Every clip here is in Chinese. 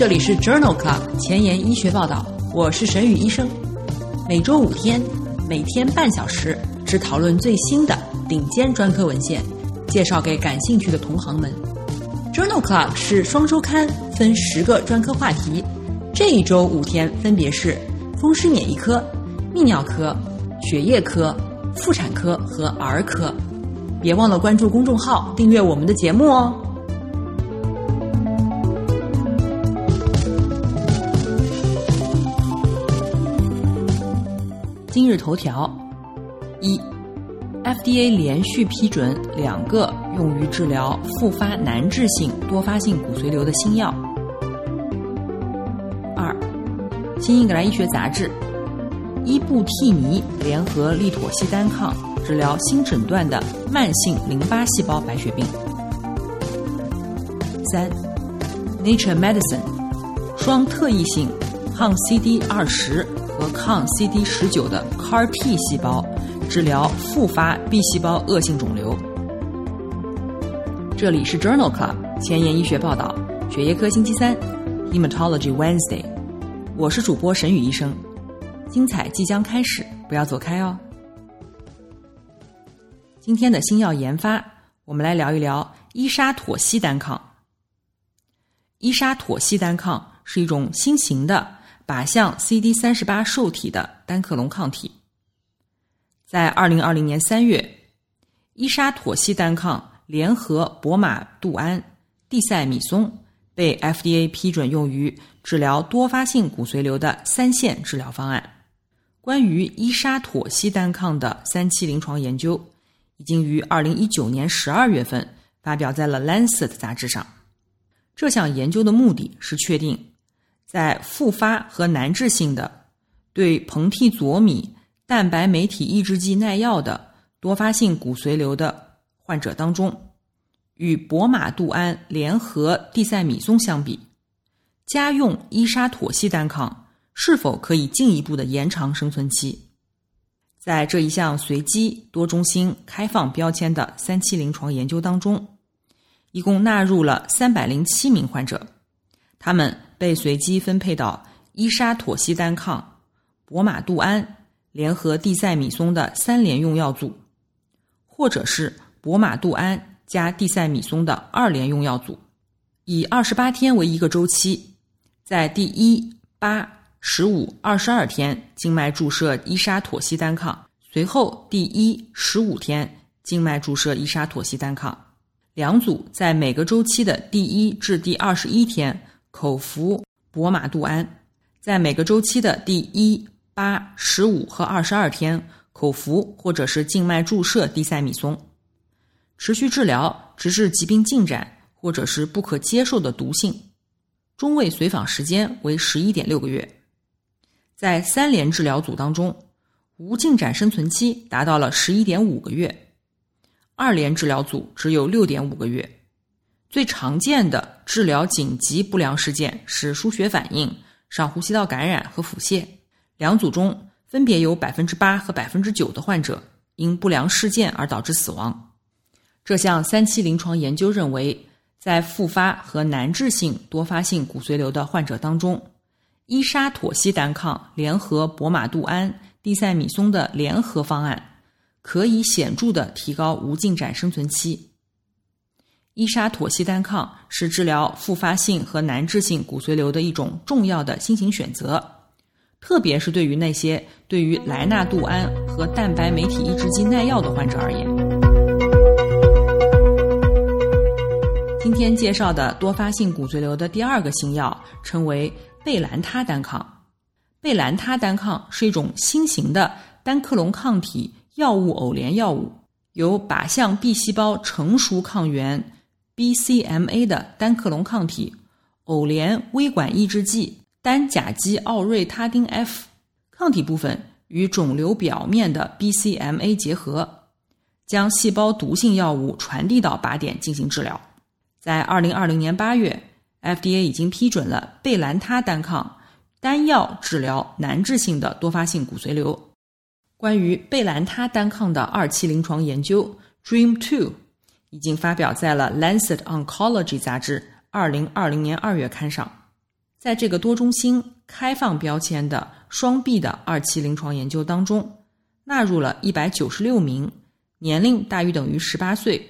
这里是 Journal Club 前沿医学报道，我是沈宇医生。每周五天，每天半小时，只讨论最新的顶尖专科文献，介绍给感兴趣的同行们。Journal Club 是双周刊，分十个专科话题。这一周五天分别是风湿免疫科、泌尿科、血液科、妇产科和儿科。别忘了关注公众号，订阅我们的节目哦。今日头条：一，FDA 连续批准两个用于治疗复发难治性多发性骨髓瘤的新药。二，《新英格兰医学杂志》，伊布替尼联合利妥昔单抗治疗新诊断的慢性淋巴细胞白血病。三，《Nature Medicine》，双特异性抗 CD 二十。和抗 CD 十九的 CAR T 细胞治疗复发 B 细胞恶性肿瘤。这里是 Journal Club 前沿医学报道，血液科星期三，Hematology Wednesday。我是主播沈宇医生，精彩即将开始，不要走开哦。今天的新药研发，我们来聊一聊伊沙妥昔单抗。伊沙妥昔单抗是一种新型的。靶向 CD 三十八受体的单克隆抗体，在二零二零年三月，伊沙妥昔单抗联合博马杜胺、地塞米松被 FDA 批准用于治疗多发性骨髓瘤的三线治疗方案。关于伊沙妥昔单抗的三期临床研究，已经于二零一九年十二月份发表在了《Lancet》杂志上。这项研究的目的是确定。在复发和难治性的对硼替佐米蛋白酶体抑制剂耐药的多发性骨髓瘤的患者当中，与博马度胺联合地塞米松相比，家用伊沙妥昔单抗是否可以进一步的延长生存期？在这一项随机多中心开放标签的三期临床研究当中，一共纳入了三百零七名患者，他们。被随机分配到伊沙妥昔单抗、博马度胺联合地塞米松的三联用药组，或者是博马度胺加地塞米松的二联用药组，以二十八天为一个周期，在第一、八、十五、二十二天静脉注射伊沙妥昔单抗，随后第一、十五天静脉注射伊沙妥昔单抗，两组在每个周期的第一至第二十一天。口服博马度胺，在每个周期的第一、八、十五和二十二天口服或者是静脉注射地塞米松，持续治疗直至疾病进展或者是不可接受的毒性，中位随访时间为十一点六个月。在三联治疗组当中，无进展生存期达到了十一点五个月，二联治疗组只有六点五个月。最常见的治疗紧急不良事件是输血反应、上呼吸道感染和腹泻。两组中分别有百分之八和百分之九的患者因不良事件而导致死亡。这项三期临床研究认为，在复发和难治性多发性骨髓瘤的患者当中，伊沙妥昔单抗联合博马度胺、地塞米松的联合方案可以显著的提高无进展生存期。伊沙妥昔单抗是治疗复发性和难治性骨髓瘤的一种重要的新型选择，特别是对于那些对于莱纳度胺和蛋白酶体抑制剂耐药的患者而言。今天介绍的多发性骨髓瘤的第二个新药称为贝兰他单抗。贝兰他单抗是一种新型的单克隆抗体药物偶联药物，由靶向 B 细胞成熟抗原。BCMA 的单克隆抗体偶联微管抑制剂单甲基奥瑞他汀 F 抗体部分与肿瘤表面的 BCMA 结合，将细胞毒性药物传递到靶点进行治疗。在二零二零年八月，FDA 已经批准了贝兰他单抗单药治疗难治性的多发性骨髓瘤。关于贝兰他单抗的二期临床研究 Dream Two。已经发表在了《Lancet Oncology》杂志二零二零年二月刊上。在这个多中心开放标签的双臂的二期临床研究当中，纳入了一百九十六名年龄大于等于十八岁，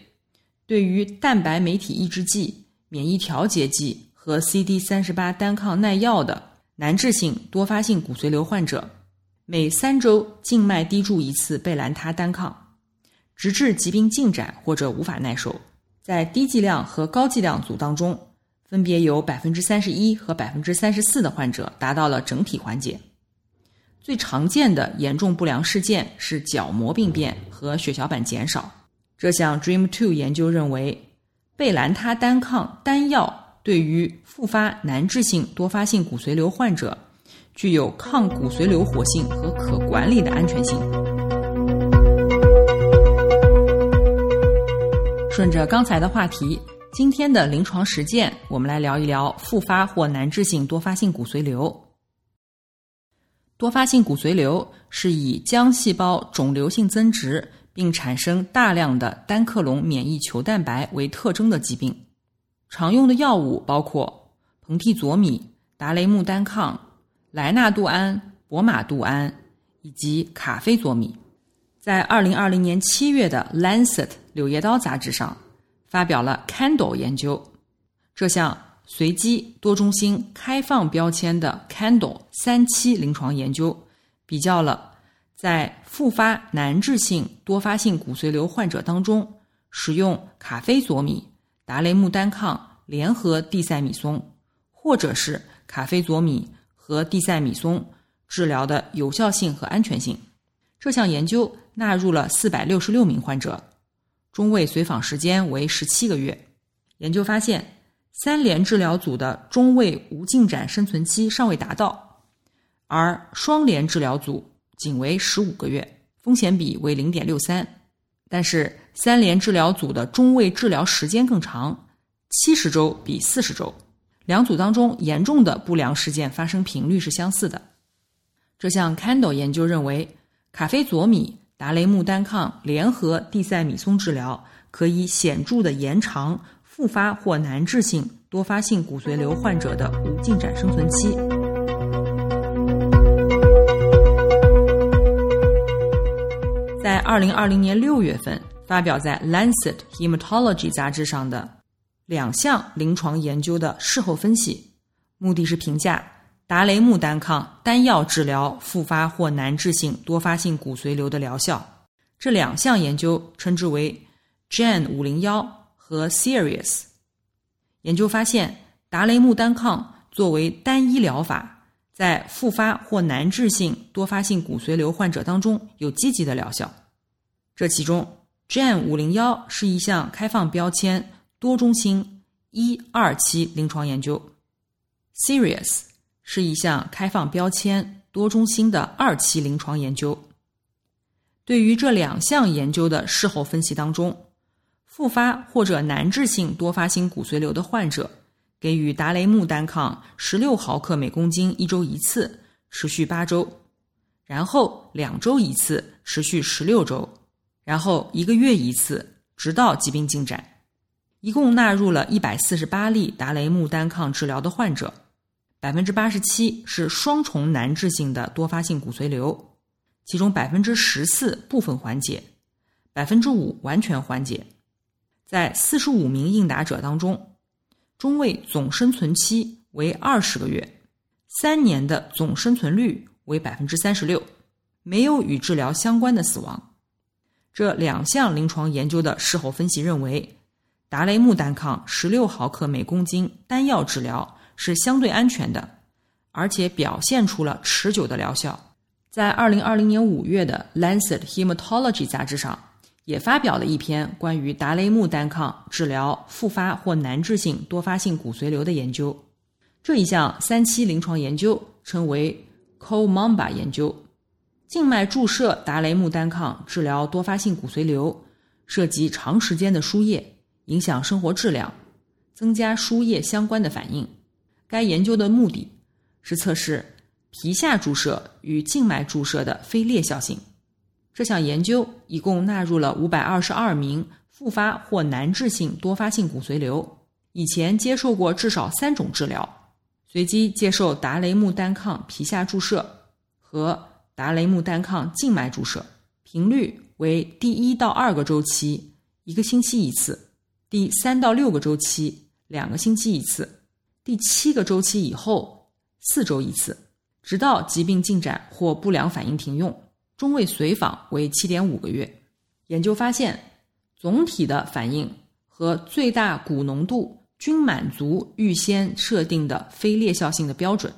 对于蛋白酶体抑制剂、免疫调节剂和 CD 三十八单抗耐药的难治性多发性骨髓瘤患者，每三周静脉滴注一次贝兰他单抗，直至疾病进展或者无法耐受。在低剂量和高剂量组当中，分别有百分之三十一和百分之三十四的患者达到了整体缓解。最常见的严重不良事件是角膜病变和血小板减少。这项 Dream Two 研究认为，贝兰他单抗单药对于复发难治性多发性骨髓瘤患者具有抗骨髓瘤活性和可管理的安全性。顺着刚才的话题，今天的临床实践，我们来聊一聊复发或难治性多发性骨髓瘤。多发性骨髓瘤是以浆细胞肿瘤性增殖并产生大量的单克隆免疫球蛋白为特征的疾病。常用的药物包括硼替佐米、达雷木单抗、莱纳度胺、博马度胺以及卡非佐米。在二零二零年七月的《Lancet》柳叶刀杂志上，发表了 Candle 研究。这项随机多中心开放标签的 Candle 三期临床研究，比较了在复发难治性多发性骨髓瘤患者当中，使用卡非佐米、达雷木单抗联合地塞米松，或者是卡非佐米和地塞米松治疗的有效性和安全性。这项研究。纳入了四百六十六名患者，中位随访时间为十七个月。研究发现，三联治疗组的中位无进展生存期尚未达到，而双联治疗组仅为十五个月，风险比为零点六三。但是三联治疗组的中位治疗时间更长，七十周比四十周。两组当中严重的不良事件发生频率是相似的。这项 Candle 研究认为，卡非佐米。达雷木单抗联合地塞米松治疗可以显著的延长复发或难治性多发性骨髓瘤患者的无进展生存期。在二零二零年六月份发表在《Lancet Hematology》杂志上的两项临床研究的事后分析，目的是评价。达雷木单抗单药治疗复发或难治性多发性骨髓瘤的疗效，这两项研究称之为 JAN 五零幺和 Serious。研究发现，达雷木单抗作为单一疗法，在复发或难治性多发性骨髓瘤患者当中有积极的疗效。这其中，JAN 五零幺是一项开放标签多中心一二期临床研究，Serious。是一项开放标签多中心的二期临床研究。对于这两项研究的事后分析当中，复发或者难治性多发性骨髓瘤的患者给予达雷木单抗十六毫克每公斤一周一次，持续八周，然后两周一次，持续十六周，然后一个月一次，直到疾病进展。一共纳入了一百四十八例达雷木单抗治疗的患者。百分之八十七是双重难治性的多发性骨髓瘤，其中百分之十四部分缓解，百分之五完全缓解。在四十五名应答者当中，中位总生存期为二十个月，三年的总生存率为百分之三十六，没有与治疗相关的死亡。这两项临床研究的事后分析认为，达雷木单抗十六毫克每公斤单药治疗。是相对安全的，而且表现出了持久的疗效。在二零二零年五月的《Lancet Hematology》杂志上，也发表了一篇关于达雷木单抗治疗复发或难治性多发性骨髓瘤的研究。这一项三期临床研究称为 CoMAMBA 研究，静脉注射达雷木单抗治疗多发性骨髓瘤，涉及长时间的输液，影响生活质量，增加输液相关的反应。该研究的目的是测试皮下注射与静脉注射的非裂效性。这项研究一共纳入了五百二十二名复发或难治性多发性骨髓瘤，以前接受过至少三种治疗，随机接受达雷木单抗皮下注射和达雷木单抗静脉注射，频率为第一到二个周期一个星期一次，第三到六个周期两个星期一次，第七个周期以后四周一次，直到疾病进展或不良反应停用。中位随访为七点五个月。研究发现，总体的反应和最大钴浓度。均满足预先设定的非裂效性的标准，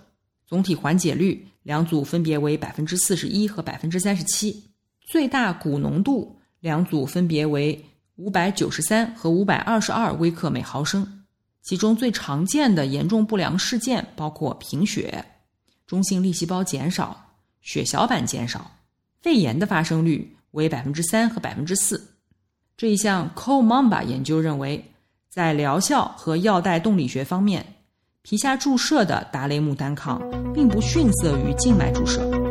总体缓解率两组分别为百分之四十一和百分之三十七，最大钴浓度两组分别为五百九十三和五百二十二微克每毫升。其中最常见的严重不良事件包括贫血、中性粒细胞减少、血小板减少，肺炎的发生率为百分之三和百分之四。这一项 Co-Mamba 研究认为。在疗效和药代动力学方面，皮下注射的达雷木单抗并不逊色于静脉注射。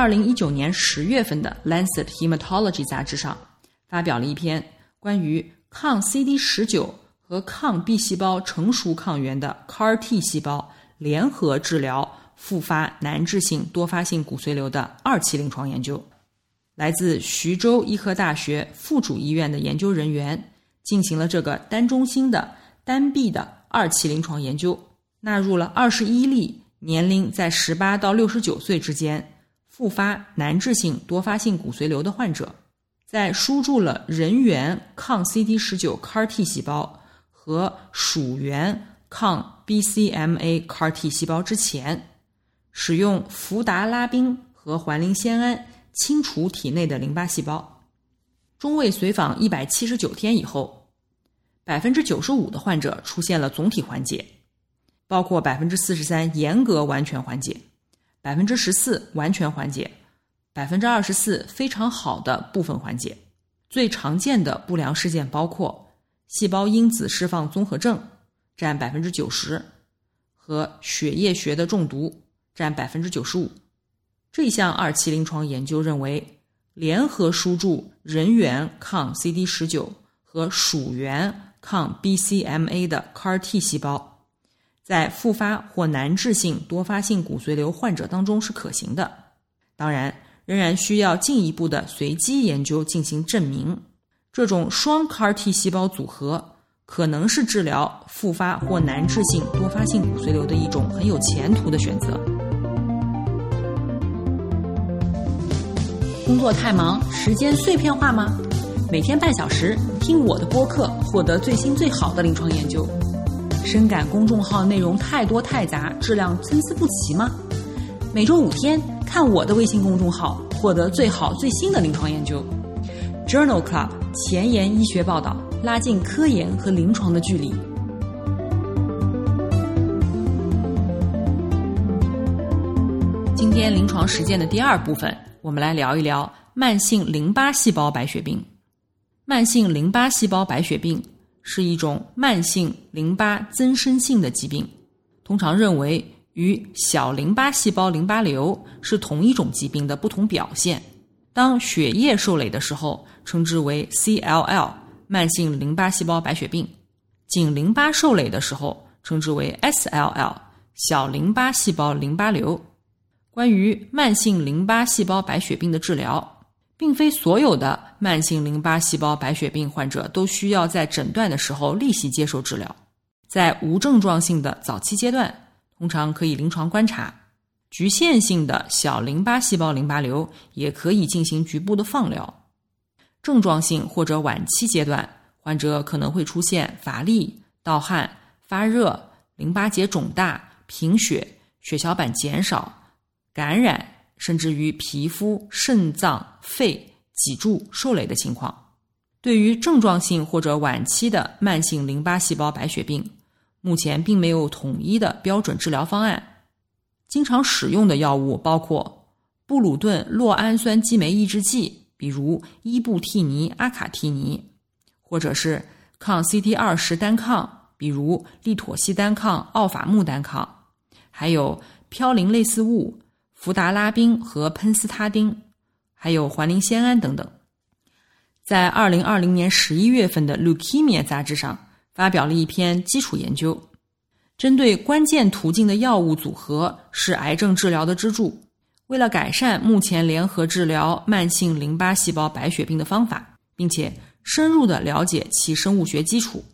二零一九年十月份的《Lancet Hematology》杂志上，发表了一篇关于抗 CD 十九和抗 B 细胞成熟抗原的 CAR T 细胞联合治疗复发难治性多发性骨髓瘤的二期临床研究。来自徐州医科大学附属医院的研究人员进行了这个单中心的单臂的二期临床研究，纳入了二十一例年龄在十八到六十九岁之间复发难治性多发性骨髓瘤的患者，在输注了人源抗 CD 十九 CAR T 细胞和鼠源抗 BCMA CAR T 细胞之前，使用福达拉宾和环磷酰胺。清除体内的淋巴细胞，中位随访一百七十九天以后，百分之九十五的患者出现了总体缓解，包括百分之四十三严格完全缓解，百分之十四完全缓解，百分之二十四非常好的部分缓解。最常见的不良事件包括细胞因子释放综合症，占百分之九十，和血液学的中毒，占百分之九十五。这项二期临床研究认为，联合输注人源抗 CD 十九和鼠源抗 BCMA 的 CAR T 细胞，在复发或难治性多发性骨髓瘤患者当中是可行的。当然，仍然需要进一步的随机研究进行证明。这种双 CAR T 细胞组合可能是治疗复发或难治性多发性骨髓瘤的一种很有前途的选择。工作太忙，时间碎片化吗？每天半小时听我的播客，获得最新最好的临床研究。深感公众号内容太多太杂，质量参差不齐吗？每周五天看我的微信公众号，获得最好最新的临床研究。Journal Club 前沿医学报道，拉近科研和临床的距离。今天临床实践的第二部分。我们来聊一聊慢性淋巴细胞白血病。慢性淋巴细胞白血病是一种慢性淋巴增生性的疾病，通常认为与小淋巴细胞淋巴瘤是同一种疾病的不同表现。当血液受累的时候，称之为 CLL 慢性淋巴细胞白血病；仅淋巴受累的时候，称之为 SLL 小淋巴细胞淋巴瘤。关于慢性淋巴细胞白血病的治疗，并非所有的慢性淋巴细胞白血病患者都需要在诊断的时候立即接受治疗。在无症状性的早期阶段，通常可以临床观察；局限性的小淋巴细胞淋巴瘤也可以进行局部的放疗。症状性或者晚期阶段，患者可能会出现乏力、盗汗、发热、淋巴结肿大、贫血、血小板减少。感染甚至于皮肤、肾脏、肺、脊柱受累的情况。对于症状性或者晚期的慢性淋巴细胞白血病，目前并没有统一的标准治疗方案。经常使用的药物包括布鲁顿酪氨酸激酶抑制剂，比如伊布替尼、阿卡替尼，或者是抗 CT 二十单抗，比如利妥昔单抗、奥法木单抗，还有嘌呤类似物。福达拉宾和喷斯他汀，还有环磷酰胺等等，在二零二零年十一月份的《Leukemia》杂志上发表了一篇基础研究，针对关键途径的药物组合是癌症治疗的支柱。为了改善目前联合治疗慢性淋巴细胞白血病的方法，并且深入的了解其生物学基础，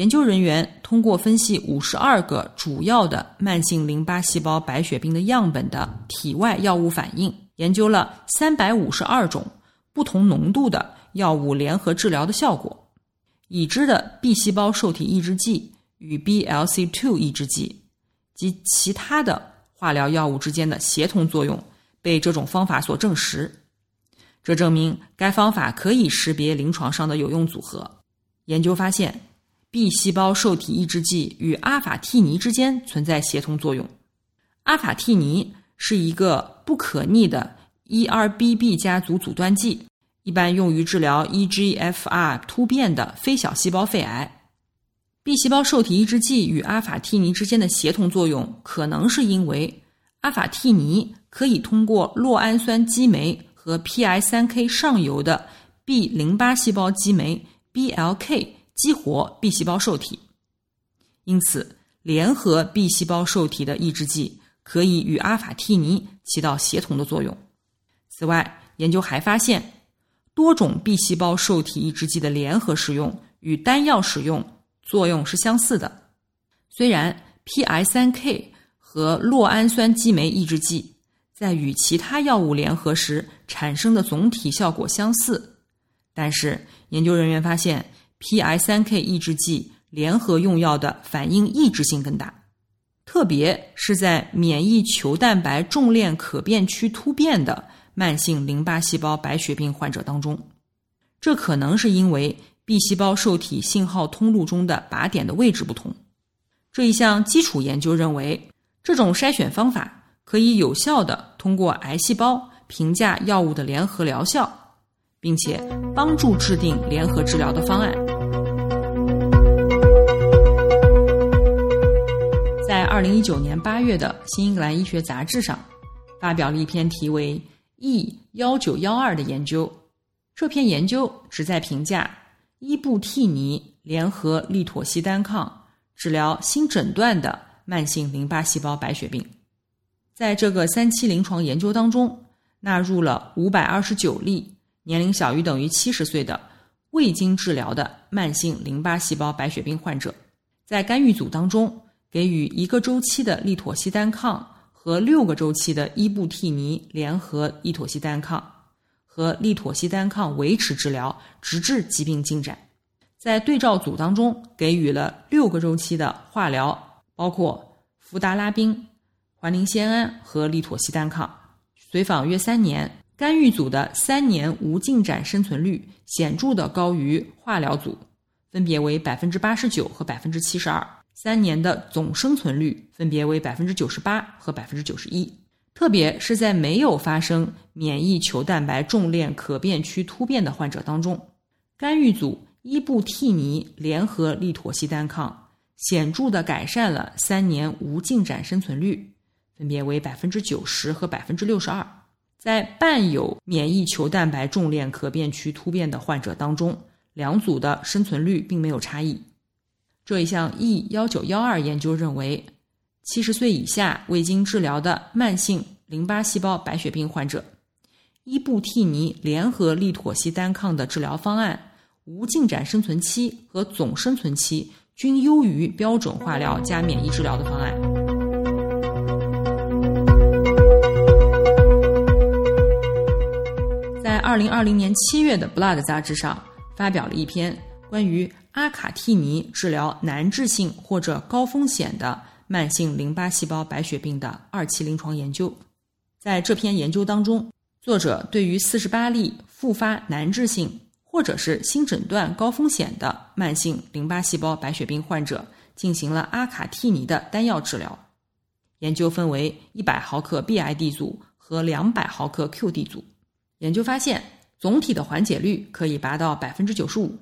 研究人员通过分析五十二个主要的慢性淋巴细胞白血病的样本的体外药物反应，研究了三百五十二种不同浓度的药物联合治疗的效果。已知的 B 细胞受体抑制剂与 BLC2 抑制剂及其他的化疗药物之间的协同作用。被这种方法所证实，这证明该方法可以识别临床上的有用组合。研究发现，B 细胞受体抑制剂与阿法替尼之间存在协同作用。阿法替尼是一个不可逆的 ERBB 家族阻断剂，一般用于治疗 EGFR 突变的非小细胞肺癌。B 细胞受体抑制剂与阿法替尼之间的协同作用，可能是因为阿法替尼。可以通过酪氨酸激酶和 PI3K 上游的 B 淋巴细胞激酶 BLK 激活 B 细胞受体，因此联合 B 细胞受体的抑制剂可以与阿法替尼起到协同的作用。此外，研究还发现，多种 B 细胞受体抑制剂的联合使用与单药使用作用是相似的。虽然 PI3K 和酪氨酸激酶抑制剂在与其他药物联合时产生的总体效果相似，但是研究人员发现，PI3K 抑制剂联合用药的反应抑制性更大，特别是在免疫球蛋白重链可变区突变的慢性淋巴细胞白血病患者当中。这可能是因为 B 细胞受体信号通路中的靶点的位置不同。这一项基础研究认为，这种筛选方法。可以有效的通过癌细胞评价药物的联合疗效，并且帮助制定联合治疗的方案。在二零一九年八月的《新英格兰医学杂志》上，发表了一篇题为 “E 幺九幺二”的研究。这篇研究旨在评价伊布替尼联合利妥昔单抗治疗新诊断的慢性淋巴细胞白血病。在这个三期临床研究当中，纳入了五百二十九例年龄小于等于七十岁的未经治疗的慢性淋巴细胞白血病患者，在干预组当中给予一个周期的利妥昔单抗和六个周期的伊布替尼联合利妥昔单抗和利妥昔单抗维持治疗，直至疾病进展。在对照组当中给予了六个周期的化疗，包括福达拉宾。环磷酰胺和利妥昔单抗，随访约三年，干预组的三年无进展生存率显著的高于化疗组，分别为百分之八十九和百分之七十二，三年的总生存率分别为百分之九十八和百分之九十一。特别是在没有发生免疫球蛋白重链可变区突变的患者当中，干预组伊布替尼联合利妥昔单抗显著的改善了三年无进展生存率。分别为百分之九十和百分之六十二，在伴有免疫球蛋白重链可变区突变的患者当中，两组的生存率并没有差异。这一项 E 幺九幺二研究认为，七十岁以下未经治疗的慢性淋巴细胞白血病患者，伊布替尼联合利妥昔单抗的治疗方案无进展生存期和总生存期均优于标准化疗加免疫治疗的方案。二零二零年七月的《Blood》杂志上发表了一篇关于阿卡替尼治疗难治性或者高风险的慢性淋巴细胞白血病的二期临床研究。在这篇研究当中，作者对于四十八例复发难治性或者是新诊断高风险的慢性淋巴细胞白血病患者进行了阿卡替尼的单药治疗。研究分为一百毫克 BID 组和两百毫克 QD 组。研究发现，总体的缓解率可以达到百分之九十五，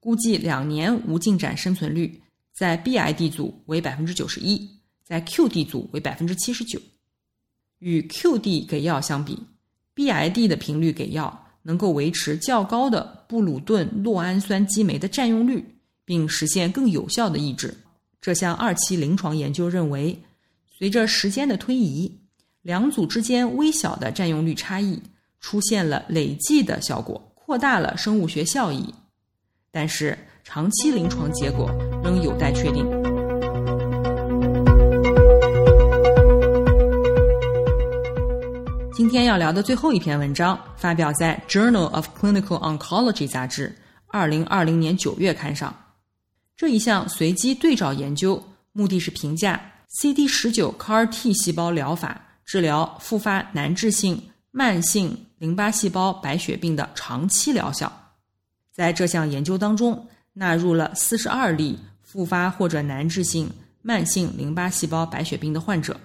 估计两年无进展生存率在 BID 组为百分之九十一，在 QD 组为百分之七十九。与 QD 给药相比，BID 的频率给药能够维持较高的布鲁顿酪氨酸激酶的占用率，并实现更有效的抑制。这项二期临床研究认为，随着时间的推移，两组之间微小的占用率差异出现了累计的效果，扩大了生物学效益。但是，长期临床结果仍有待确定。今天要聊的最后一篇文章发表在《Journal of Clinical Oncology》杂志二零二零年九月刊上。这一项随机对照研究目的是评价 CD 十九 CAR T 细胞疗法治疗复发难治性慢性淋巴细胞白血病的长期疗效。在这项研究当中，纳入了四十二例复发或者难治性慢性淋巴细胞白血病的患者，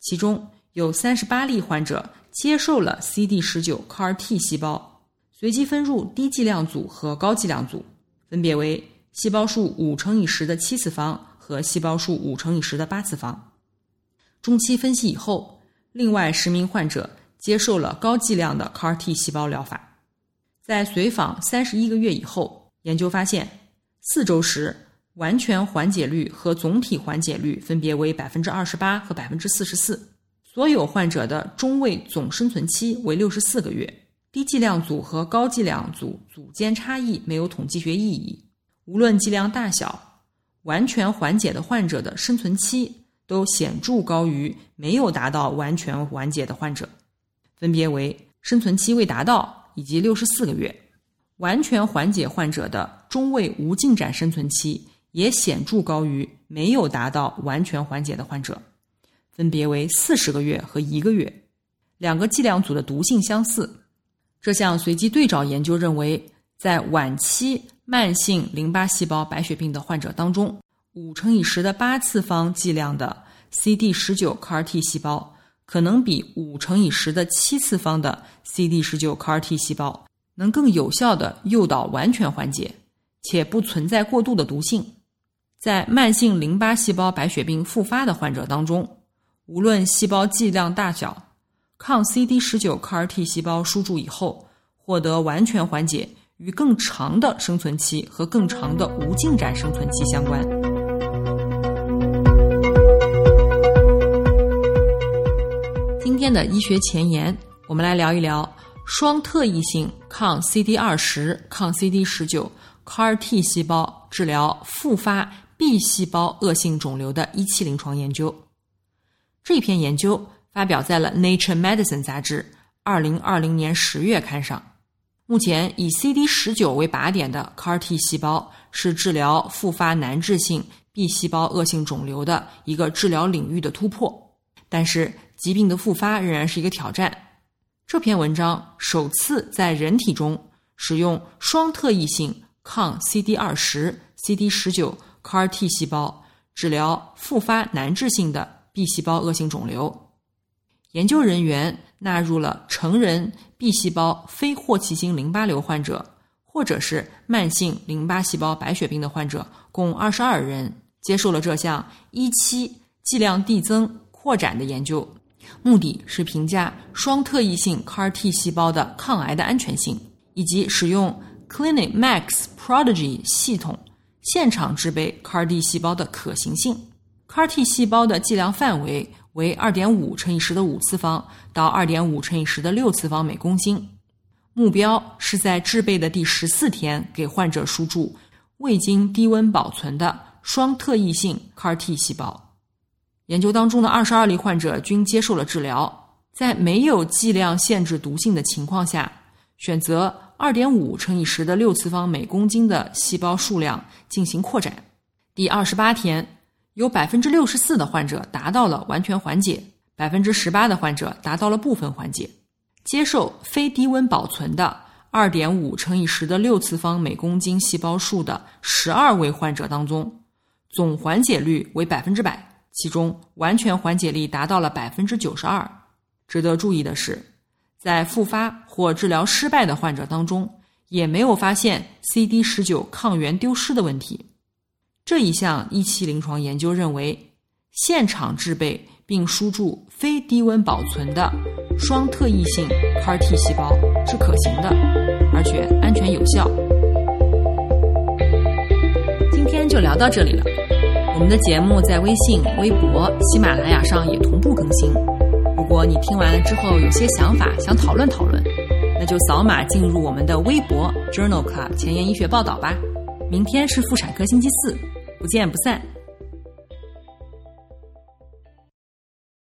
其中有三十八例患者。接受了 CD 十九 CAR T 细胞，随机分入低剂量组和高剂量组，分别为细胞数五乘以十的七次方和细胞数五乘以十的八次方。中期分析以后，另外十名患者接受了高剂量的 CAR T 细胞疗法。在随访三十一个月以后，研究发现，四周时完全缓解率和总体缓解率分别为百分之二十八和百分之四十四。所有患者的中位总生存期为六十四个月，低剂量组和高剂量组组间差异没有统计学意义。无论剂量大小，完全缓解的患者的生存期都显著高于没有达到完全缓解的患者，分别为生存期未达到以及六十四个月。完全缓解患者的中位无进展生存期也显著高于没有达到完全缓解的患者。分别为四十个月和一个月，两个剂量组的毒性相似。这项随机对照研究认为，在晚期慢性淋巴细胞白血病的患者当中，五乘以十的八次方剂量的 CD 十九 CAR T 细胞可能比五乘以十的七次方的 CD 十九 CAR T 细胞能更有效的诱导完全缓解，且不存在过度的毒性。在慢性淋巴细胞白血病复发的患者当中。无论细胞剂量大小，抗 CD 十九 CAR T 细胞输注以后获得完全缓解，与更长的生存期和更长的无进展生存期相关。今天的医学前沿，我们来聊一聊双特异性抗 CD 二十、抗 CD 十九 CAR T 细胞治疗复发 B 细胞恶性肿瘤的一期临床研究。这篇研究发表在了《Nature Medicine》杂志二零二零年十月刊上。目前以 CD 十九为靶点的 CAR T 细胞是治疗复发难治性 B 细胞恶性肿瘤的一个治疗领域的突破，但是疾病的复发仍然是一个挑战。这篇文章首次在人体中使用双特异性抗 CD 二十、CD 十九 CAR T 细胞治疗复发难治性的。B 细胞恶性肿瘤研究人员纳入了成人 B 细胞非霍奇金淋巴瘤患者，或者是慢性淋巴细胞白血病的患者，共二十二人，接受了这项一期剂量递增扩展的研究，目的是评价双特异性 CAR T 细胞的抗癌的安全性，以及使用 Clinic Max Prodigy 系统现场制备 CAR T 细胞的可行性。CAR T 细胞的剂量范围为二点五乘以十的五次方到二点五乘以十的六次方每公斤，目标是在制备的第十四天给患者输注未经低温保存的双特异性 CAR T 细胞。研究当中的二十二例患者均接受了治疗，在没有剂量限制毒性的情况下，选择二点五乘以十的六次方每公斤的细胞数量进行扩展。第二十八天。有百分之六十四的患者达到了完全缓解，百分之十八的患者达到了部分缓解。接受非低温保存的二点五乘以十的六次方每公斤细胞数的十二位患者当中，总缓解率为百分之百，其中完全缓解率达到了百分之九十二。值得注意的是，在复发或治疗失败的患者当中，也没有发现 CD 十九抗原丢失的问题。这一项一期临床研究认为，现场制备并输注非低温保存的双特异性 CAR T 细胞是可行的，而且安全有效。今天就聊到这里了。我们的节目在微信、微博、喜马拉雅上也同步更新。如果你听完了之后有些想法，想讨论讨论，那就扫码进入我们的微博 Journal Club 前沿医学报道吧。明天是妇产科星期四，不见不散。